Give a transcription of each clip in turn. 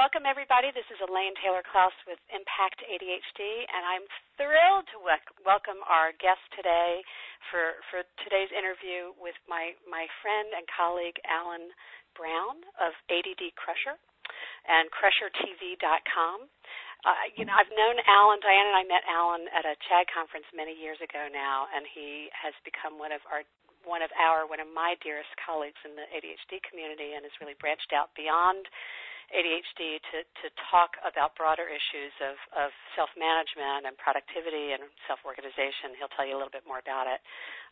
welcome everybody. This is Elaine Taylor Klaus with Impact ADHD, and I'm thrilled to welcome our guest today for, for today's interview with my, my friend and colleague Alan Brown of ADD Crusher and CrusherTV.com. Uh, you know, I've known Alan, Diane and I met Alan at a CHADD conference many years ago now, and he has become one of our one of our one of my dearest colleagues in the ADHD community and has really branched out beyond ADHD to, to talk about broader issues of, of self management and productivity and self organization. He'll tell you a little bit more about it.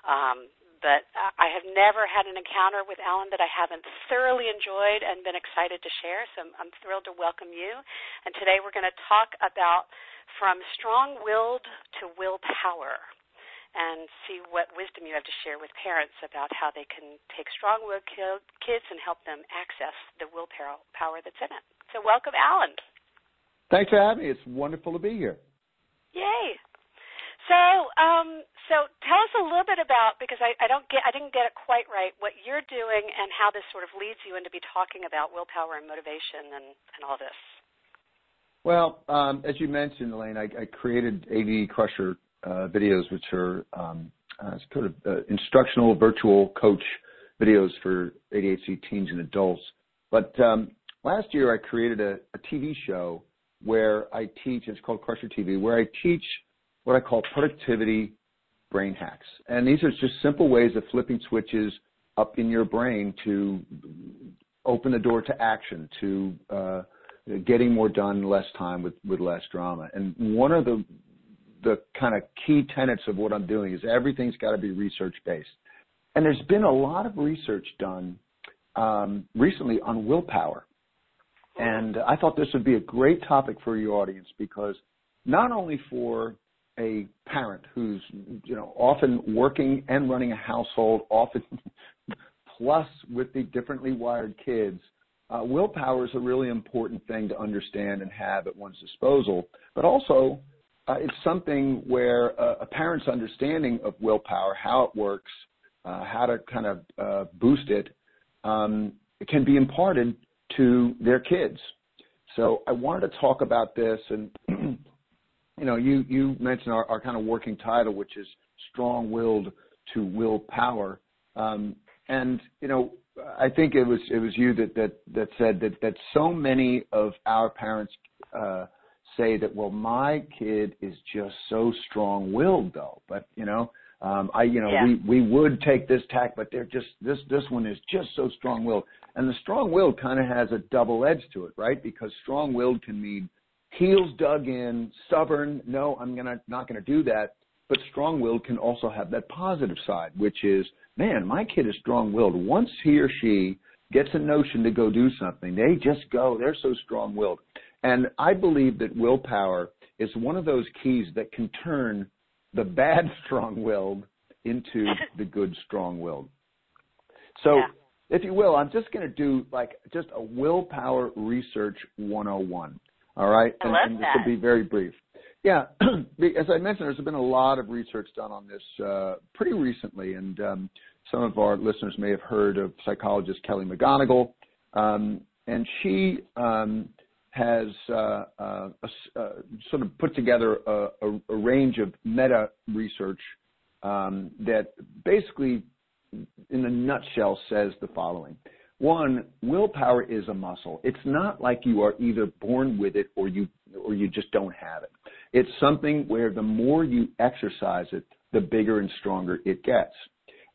Um, but I have never had an encounter with Alan that I haven't thoroughly enjoyed and been excited to share. So I'm, I'm thrilled to welcome you. And today we're going to talk about from strong willed to willpower and see what wisdom you have to share with parents about how they can take strong-willed kids and help them access the willpower power that's in it. So, welcome, Alan. Thanks for having me. It's wonderful to be here. Yay! So, um, so tell us a little bit about because I, I don't get I didn't get it quite right what you're doing and how this sort of leads you into be talking about willpower and motivation and, and all this. Well, um, as you mentioned, Elaine, I, I created ADD Crusher videos, which are um, uh, sort of uh, instructional virtual coach videos for ADHD teens and adults. But um, last year, I created a, TV show where I teach. It's called Crusher TV, where I teach what I call productivity brain hacks. And these are just simple ways of flipping switches up in your brain to open the door to action, to uh, getting more done in less time with less drama. And one of the the kind of key tenets of what I'm doing is everything's got to be research based. And there's been a lot of research done um, recently on willpower. And I thought this would be a great topic for your audience because not only for a parent who's you know often working and running a household, often plus with the differently wired kids, uh, willpower is a really important thing to understand and have at one's disposal. But also, uh, it's something where uh, a parent's understanding of willpower, how it works, uh, how to kind of uh, boost it, um, it can be imparted to their kids. So I wanted to talk about this, and you know, you you mentioned our, our kind of working title, which is strong-willed to willpower, um, and you know, I think it was it was you that that that said that that so many of our parents uh, say that, well, my kid is just so strong-willed, though. But you know, um, I, you know, yeah. we we would take this tack, but they're just this this one is just so strong-willed, and the strong-willed kind of has a double edge to it, right? Because strong-willed can mean heels dug in, stubborn. No, I'm gonna not gonna do that. But strong-willed can also have that positive side, which is, man, my kid is strong-willed. Once he or she gets a notion to go do something, they just go. They're so strong-willed. And I believe that willpower is one of those keys that can turn the bad strong-willed into the good strong-willed. So, yeah. if you will, I'm just going to do like just a willpower research 101. All right, I and, love and this that. will be very brief. Yeah, as I mentioned, there's been a lot of research done on this uh, pretty recently, and um, some of our listeners may have heard of psychologist Kelly McGonigal, um, and she um, has uh, uh, uh, sort of put together a, a, a range of meta research um, that basically, in a nutshell, says the following. One, willpower is a muscle. It's not like you are either born with it or you or you just don't have it. It's something where the more you exercise it, the bigger and stronger it gets.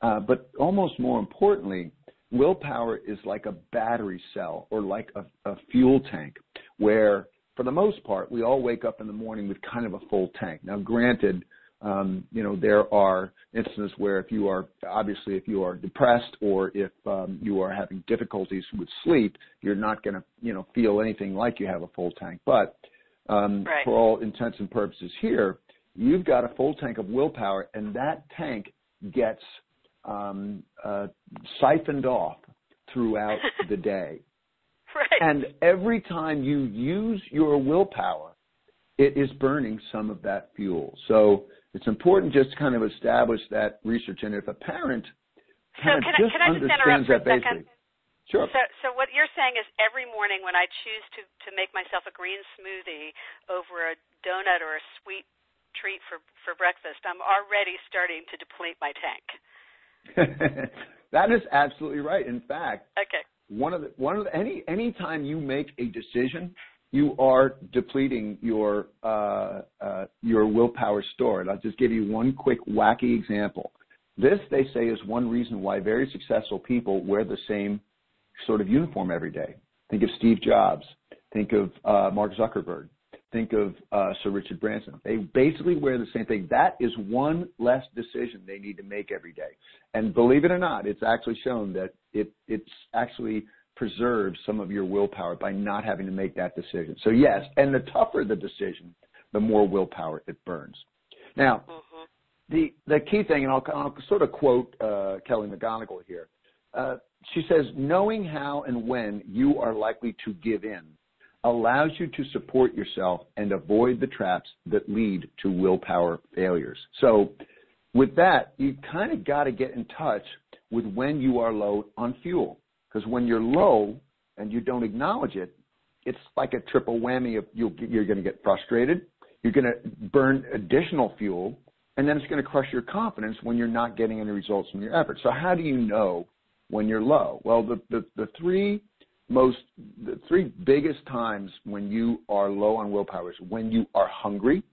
Uh, but almost more importantly, willpower is like a battery cell or like a, a fuel tank where for the most part we all wake up in the morning with kind of a full tank now granted um, you know there are instances where if you are obviously if you are depressed or if um, you are having difficulties with sleep you're not going to you know feel anything like you have a full tank but um, right. for all intents and purposes here you've got a full tank of willpower and that tank gets um, uh, siphoned off throughout the day. Right. And every time you use your willpower, it is burning some of that fuel. So it's important just to kind of establish that research. And if a parent so can just I, can I just understands interrupt for that second? Sure. So, so what you're saying is every morning when I choose to to make myself a green smoothie over a donut or a sweet treat for for breakfast, I'm already starting to deplete my tank. that is absolutely right. In fact, okay. One of the one of the, any any time you make a decision, you are depleting your uh, uh, your willpower store. And I'll just give you one quick wacky example. This, they say, is one reason why very successful people wear the same sort of uniform every day. Think of Steve Jobs. Think of uh, Mark Zuckerberg. Think of uh, Sir Richard Branson. They basically wear the same thing. That is one less decision they need to make every day. And believe it or not, it's actually shown that it it's actually preserves some of your willpower by not having to make that decision. So yes, and the tougher the decision, the more willpower it burns. Now, mm-hmm. the the key thing, and I'll, I'll sort of quote uh, Kelly McGonigal here. Uh, she says, knowing how and when you are likely to give in allows you to support yourself and avoid the traps that lead to willpower failures. So with that, you kind of got to get in touch with when you are low on fuel. Because when you're low and you don't acknowledge it, it's like a triple whammy of you are going to get frustrated, you're going to burn additional fuel, and then it's going to crush your confidence when you're not getting any results from your efforts. So how do you know when you're low? Well, the, the, the three the three biggest times when you are low on willpower is when you are hungry,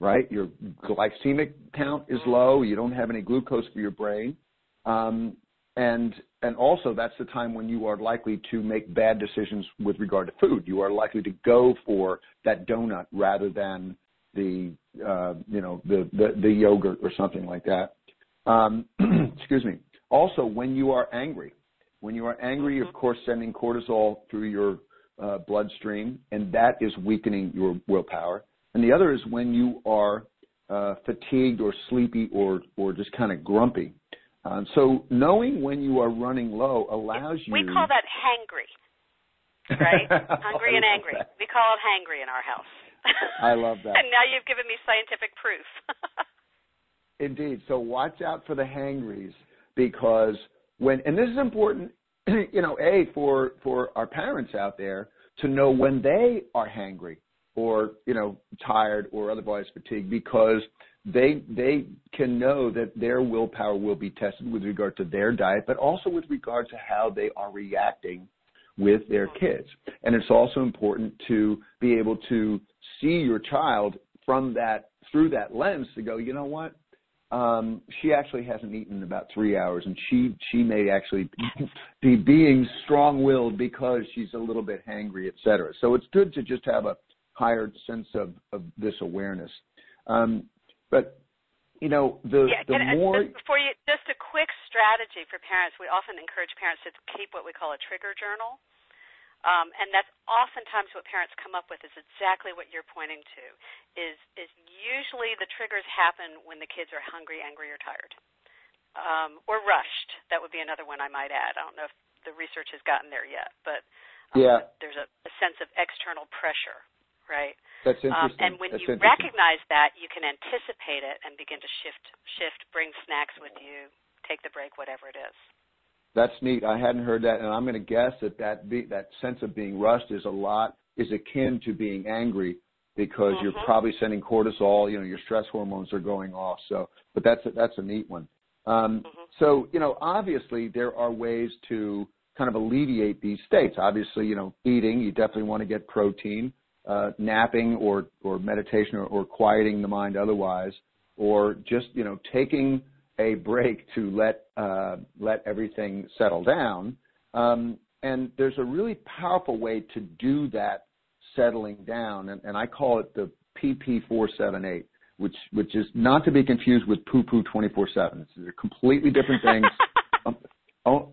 right? Your glycemic count is low. You don't have any glucose for your brain. Um, and and also that's the time when you are likely to make bad decisions with regard to food. You are likely to go for that donut rather than the uh, you know the, the the yogurt or something like that. Um, excuse me. Also, when you are angry, when you are angry, of mm-hmm. course, sending cortisol through your uh, bloodstream, and that is weakening your willpower. And the other is when you are uh, fatigued or sleepy or or just kind of grumpy. Um, so knowing when you are running low allows you. We call that hangry, right? Hungry and angry. That. We call it hangry in our house. I love that. and now you've given me scientific proof. Indeed. So watch out for the hangries because when and this is important, you know, a for for our parents out there to know when they are hangry or you know tired or otherwise fatigued because they they can know that their willpower will be tested with regard to their diet, but also with regard to how they are reacting with their kids. And it's also important to be able to see your child from that through that lens to go, you know what? Um, she actually hasn't eaten in about three hours, and she she may actually be being strong-willed because she's a little bit hangry, et cetera. So it's good to just have a higher sense of, of this awareness. Um, but you know, the yeah, the more before you, just a quick strategy for parents. We often encourage parents to keep what we call a trigger journal. Um, and that's oftentimes what parents come up with is exactly what you're pointing to. Is is usually the triggers happen when the kids are hungry, angry, or tired, um, or rushed. That would be another one I might add. I don't know if the research has gotten there yet, but um, yeah, there's a, a sense of external pressure, right? That's interesting. Um, and when That's you recognize that, you can anticipate it and begin to shift, shift, bring snacks with you, take the break, whatever it is. That's neat. I hadn't heard that, and I'm going to guess that that be, that sense of being rushed is a lot is akin to being angry because mm-hmm. you're probably sending cortisol. You know, your stress hormones are going off. So, but that's a, that's a neat one. Um, mm-hmm. So, you know, obviously there are ways to kind of alleviate these states. Obviously, you know, eating, you definitely want to get protein. Uh, napping or or meditation or, or quieting the mind otherwise, or just you know taking a break to let uh, let everything settle down. Um, and there's a really powerful way to do that settling down, and, and I call it the PP478, which which is not to be confused with poo poo 24/7. They're completely different things. um,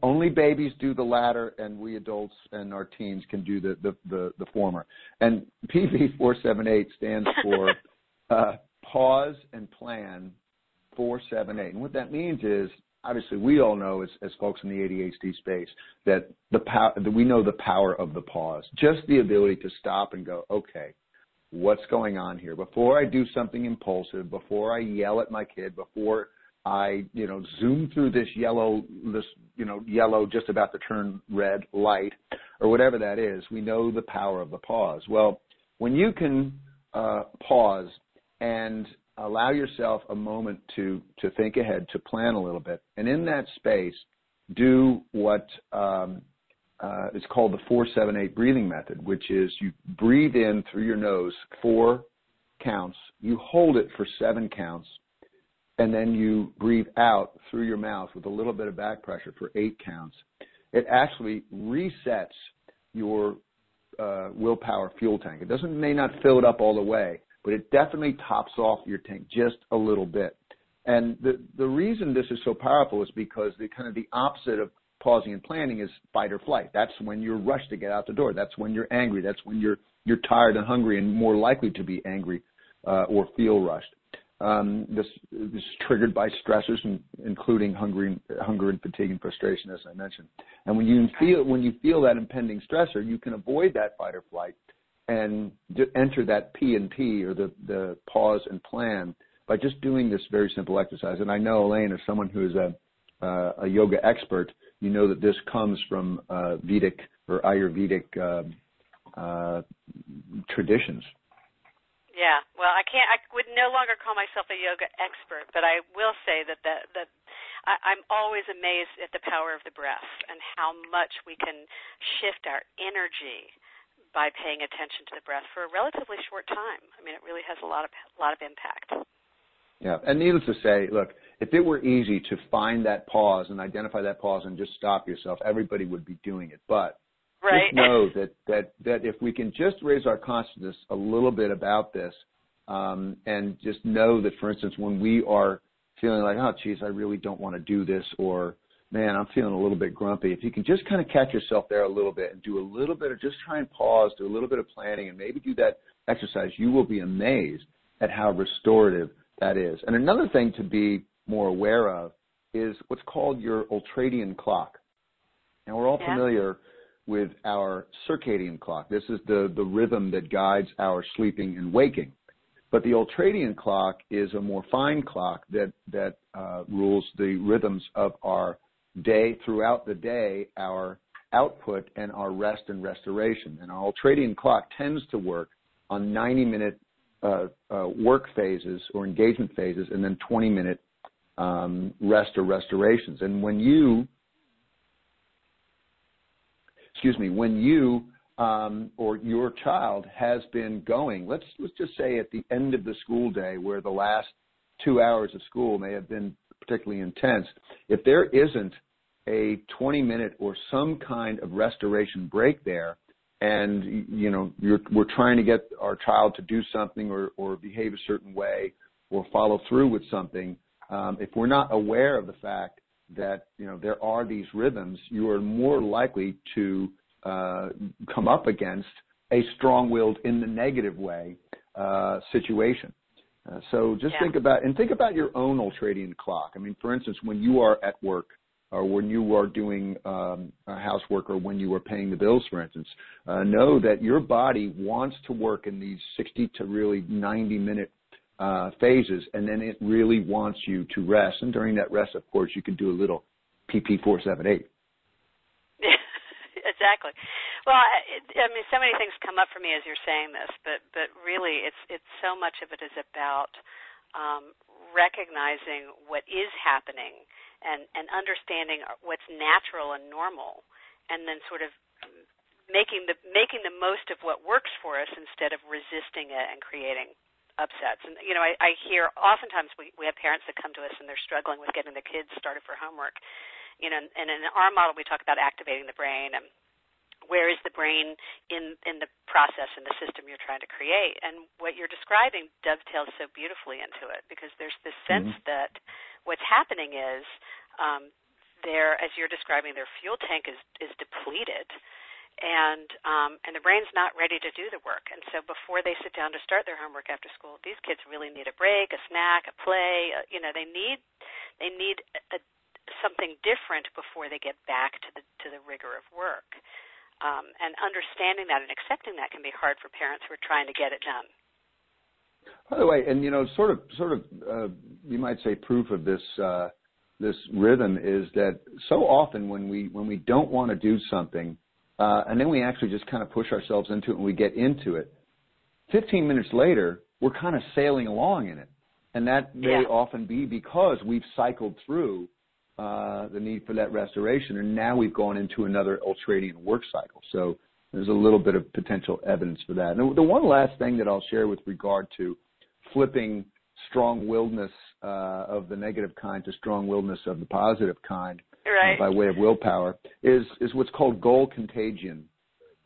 only babies do the latter, and we adults and our teens can do the the the, the former. And PP478 stands for uh, pause and plan 478. And what that means is, obviously, we all know as, folks in the ADHD space that the power, that we know the power of the pause, just the ability to stop and go, okay, what's going on here? Before I do something impulsive, before I yell at my kid, before I, you know, zoom through this yellow, this, you know, yellow just about to turn red light or whatever that is. We know the power of the pause. Well, when you can uh, pause and allow yourself a moment to to think ahead, to plan a little bit, and in that space, do what um, uh, is called the four seven eight breathing method, which is you breathe in through your nose four counts, you hold it for seven counts, and then you breathe out through your mouth with a little bit of back pressure for eight counts. It actually resets your uh, willpower fuel tank. It doesn't may not fill it up all the way, but it definitely tops off your tank just a little bit. And the the reason this is so powerful is because the kind of the opposite of pausing and planning is fight or flight. That's when you're rushed to get out the door. That's when you're angry. That's when you're you're tired and hungry and more likely to be angry uh, or feel rushed. Um, this, this is triggered by stressors, including hunger, hunger and fatigue and frustration, as I mentioned. And when you feel when you feel that impending stressor, you can avoid that fight or flight and enter that P and P or the the pause and plan by just doing this very simple exercise. And I know Elaine, as someone who is a uh, a yoga expert, you know that this comes from uh, Vedic or Ayurvedic uh, uh, traditions. Yeah, well, I can't. I would no longer call myself a yoga expert, but I will say that that that I, I'm always amazed at the power of the breath and how much we can shift our energy by paying attention to the breath for a relatively short time. I mean, it really has a lot of a lot of impact. Yeah, and needless to say, look, if it were easy to find that pause and identify that pause and just stop yourself, everybody would be doing it. But Right. Just know that that that if we can just raise our consciousness a little bit about this, um, and just know that, for instance, when we are feeling like, oh, geez, I really don't want to do this, or man, I'm feeling a little bit grumpy. If you can just kind of catch yourself there a little bit and do a little bit of just try and pause, do a little bit of planning, and maybe do that exercise, you will be amazed at how restorative that is. And another thing to be more aware of is what's called your ultradian clock. Now we're all yeah. familiar with our circadian clock. This is the, the rhythm that guides our sleeping and waking. But the ultradian clock is a more fine clock that, that uh, rules the rhythms of our day throughout the day, our output, and our rest and restoration. And our ultradian clock tends to work on 90 minute uh, uh, work phases or engagement phases and then 20 minute um, rest or restorations. And when you excuse me, when you um, or your child has been going, let's let's just say at the end of the school day, where the last two hours of school may have been particularly intense, if there isn't a 20 minute or some kind of restoration break there, and you know we're trying to get our child to do something or, or behave a certain way or follow through with something, um, if we're not aware of the fact that you know there are these rhythms, you are more likely to uh, come up against a strong-willed, in the negative way, uh, situation. Uh, so just yeah. think about and think about your own ultradian clock. I mean, for instance, when you are at work or when you are doing um, housework or when you are paying the bills, for instance, uh, know that your body wants to work in these 60 to really 90 minute uh, phases, and then it really wants you to rest. And during that rest, of course, you can do a little PP478. Yeah, exactly. Well, I mean, so many things come up for me as you're saying this, but but really, it's it's so much of it is about um, recognizing what is happening and and understanding what's natural and normal, and then sort of making the making the most of what works for us instead of resisting it and creating upsets. And you know, I, I hear oftentimes we, we have parents that come to us and they're struggling with getting the kids started for homework. You know, and in our model we talk about activating the brain and where is the brain in in the process in the system you're trying to create and what you're describing dovetails so beautifully into it because there's this sense mm-hmm. that what's happening is um, their as you're describing their fuel tank is is depleted and um, and the brain's not ready to do the work. And so before they sit down to start their homework after school, these kids really need a break, a snack, a play. Uh, you know, they need they need a, a, something different before they get back to the to the rigor of work. Um, and understanding that and accepting that can be hard for parents who are trying to get it done. By the way, and you know, sort of, sort of, uh, you might say proof of this uh, this rhythm is that so often when we when we don't want to do something, uh, and then we actually just kind of push ourselves into it and we get into it. 15 minutes later, we're kind of sailing along in it, and that may yeah. often be because we've cycled through the need for that restoration, and now we've gone into another ultradian work cycle. So there's a little bit of potential evidence for that. And the one last thing that I'll share with regard to flipping strong-willedness uh, of the negative kind to strong-willedness of the positive kind right. uh, by way of willpower is is what's called goal contagion.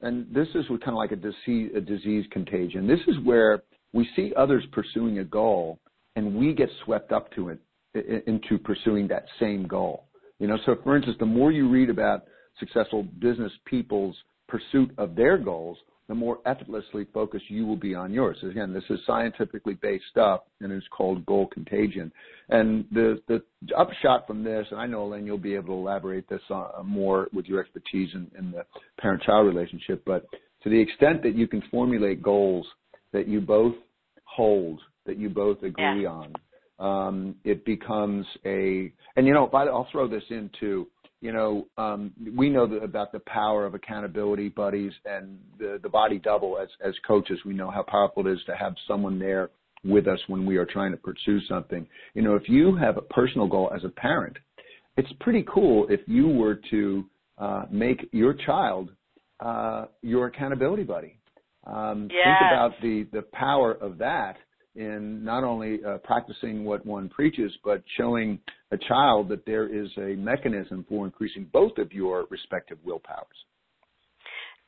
And this is kind of like a disease, a disease contagion. This is where we see others pursuing a goal and we get swept up to it into pursuing that same goal. You know, so for instance, the more you read about successful business people's pursuit of their goals, the more effortlessly focused you will be on yours. Again, this is scientifically based stuff, and it's called goal contagion. And the the upshot from this, and I know, Elaine, you'll be able to elaborate this on, uh, more with your expertise in, in the parent-child relationship, but to the extent that you can formulate goals that you both hold, that you both agree yeah. on, um, it becomes a, and you know, I'll throw this into. You know, um, we know about the power of accountability buddies and the, the body double as, as coaches. We know how powerful it is to have someone there with us when we are trying to pursue something. You know, if you have a personal goal as a parent, it's pretty cool if you were to uh, make your child uh, your accountability buddy. Um, yes. Think about the the power of that in not only uh, practicing what one preaches, but showing a child that there is a mechanism for increasing both of your respective willpowers.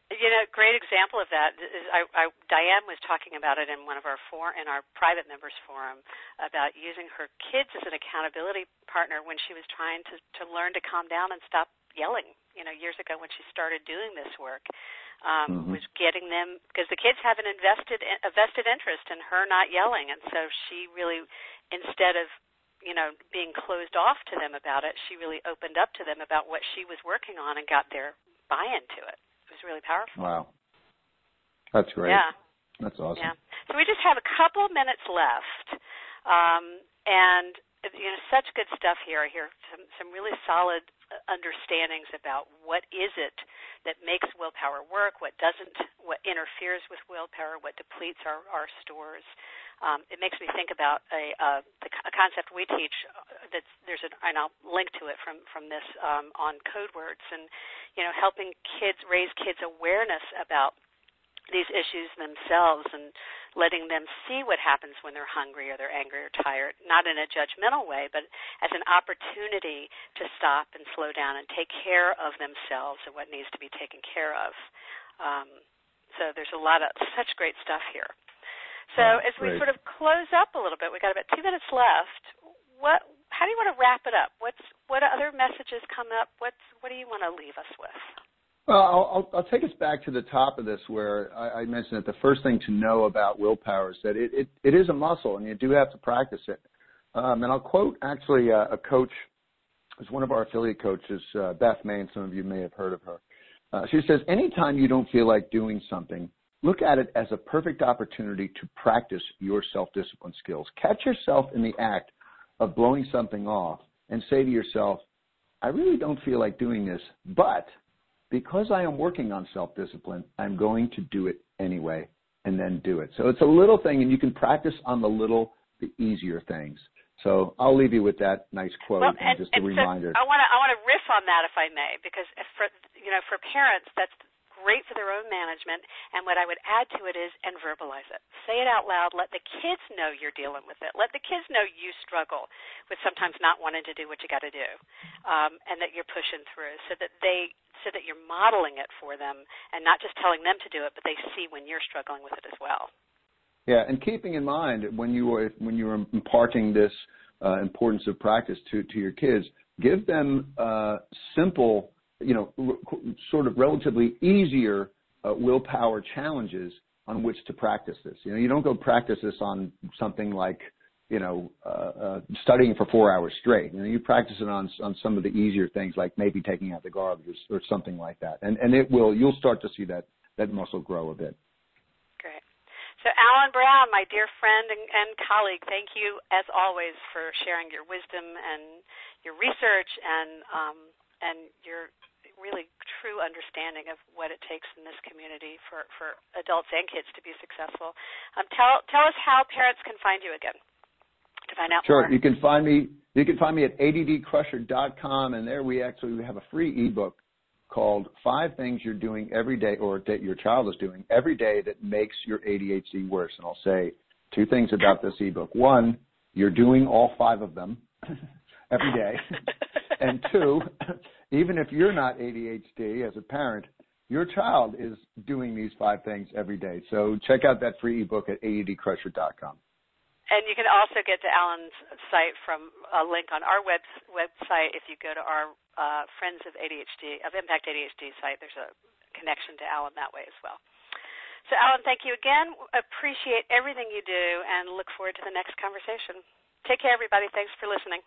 You know, a great example of that is I, I, Diane was talking about it in one of our for, in our private members forum about using her kids as an accountability partner when she was trying to to learn to calm down and stop yelling. You know, years ago when she started doing this work, um, mm-hmm. was getting them because the kids have an invested a vested interest in her not yelling, and so she really, instead of you know being closed off to them about it, she really opened up to them about what she was working on and got their buy-in to it. It was really powerful. Wow, that's great. Yeah, that's awesome. Yeah. So we just have a couple minutes left, um, and you know, such good stuff here. I hear some, some really solid understandings about what is it that makes willpower work, what doesn't, what interferes with willpower, what depletes our, our stores. Um, it makes me think about a, uh, the, a concept we teach. Uh, that's there's an, and I'll link to it from from this um, on code words, and you know, helping kids raise kids' awareness about these issues themselves and letting them see what happens when they're hungry or they're angry or tired, not in a judgmental way, but as an opportunity to stop and slow down and take care of themselves and what needs to be taken care of. Um, so there's a lot of such great stuff here. So oh, as we great. sort of close up a little bit, we've got about two minutes left. What? How do you want to wrap it up? What's what other messages come up? What's what do you want to leave us with? Well, I'll, take us back to the top of this where I, mentioned that the first thing to know about willpower is that it, it, is a muscle and you do have to practice it. Um, and I'll quote actually uh, a coach, who's one of our affiliate coaches, uh, Beth May, and some of you may have heard of her. Uh, she says, anytime you don't feel like doing something, look at it as a perfect opportunity to practice your self-discipline skills. Catch yourself in the act of blowing something off and say to yourself, I really don't feel like doing this, but – because I am working on self-discipline, I'm going to do it anyway and then do it. So it's a little thing and you can practice on the little, the easier things. So I'll leave you with that nice quote well, and, and just a and reminder. So I want to I want to riff on that if I may, because for you know for parents that's great for their own management. And what I would add to it is, and verbalize it. Say it out loud. Let the kids know you're dealing with it. Let the kids know you struggle with sometimes not wanting to do what you got to do, um, and that you're pushing through, so that they, so that you're modeling it for them, and not just telling them to do it, but they see when you're struggling with it as well. Yeah, and keeping in mind when you are when you are imparting this uh, importance of practice to to your kids, give them uh, simple you know, sort of relatively easier uh, willpower challenges on which to practice this. You know, you don't go practice this on something like, you know, uh, uh, studying for four hours straight. You know, you practice it on on some of the easier things like maybe taking out the garbage or, or something like that, and and it will you'll start to see that that muscle grow a bit. Great. So Alan Brown, my dear friend and, and colleague, thank you as always for sharing your wisdom and your research and um, and your really true understanding of what it takes in this community for, for adults and kids to be successful. Um, tell tell us how parents can find you again to find out sure. more. You can find me you can find me at addcrusher.com and there we actually have a free ebook called Five Things You're Doing Every Day or that Your Child is Doing Every Day That Makes Your ADHD Worse. And I'll say two things about this ebook. One, you're doing all five of them every day. and two, even if you're not ADHD as a parent, your child is doing these five things every day. So check out that free ebook at addcrusher.com. And you can also get to Alan's site from a link on our web, website. If you go to our uh, Friends of ADHD, of Impact ADHD site, there's a connection to Alan that way as well. So, Alan, thank you again. Appreciate everything you do and look forward to the next conversation. Take care, everybody. Thanks for listening.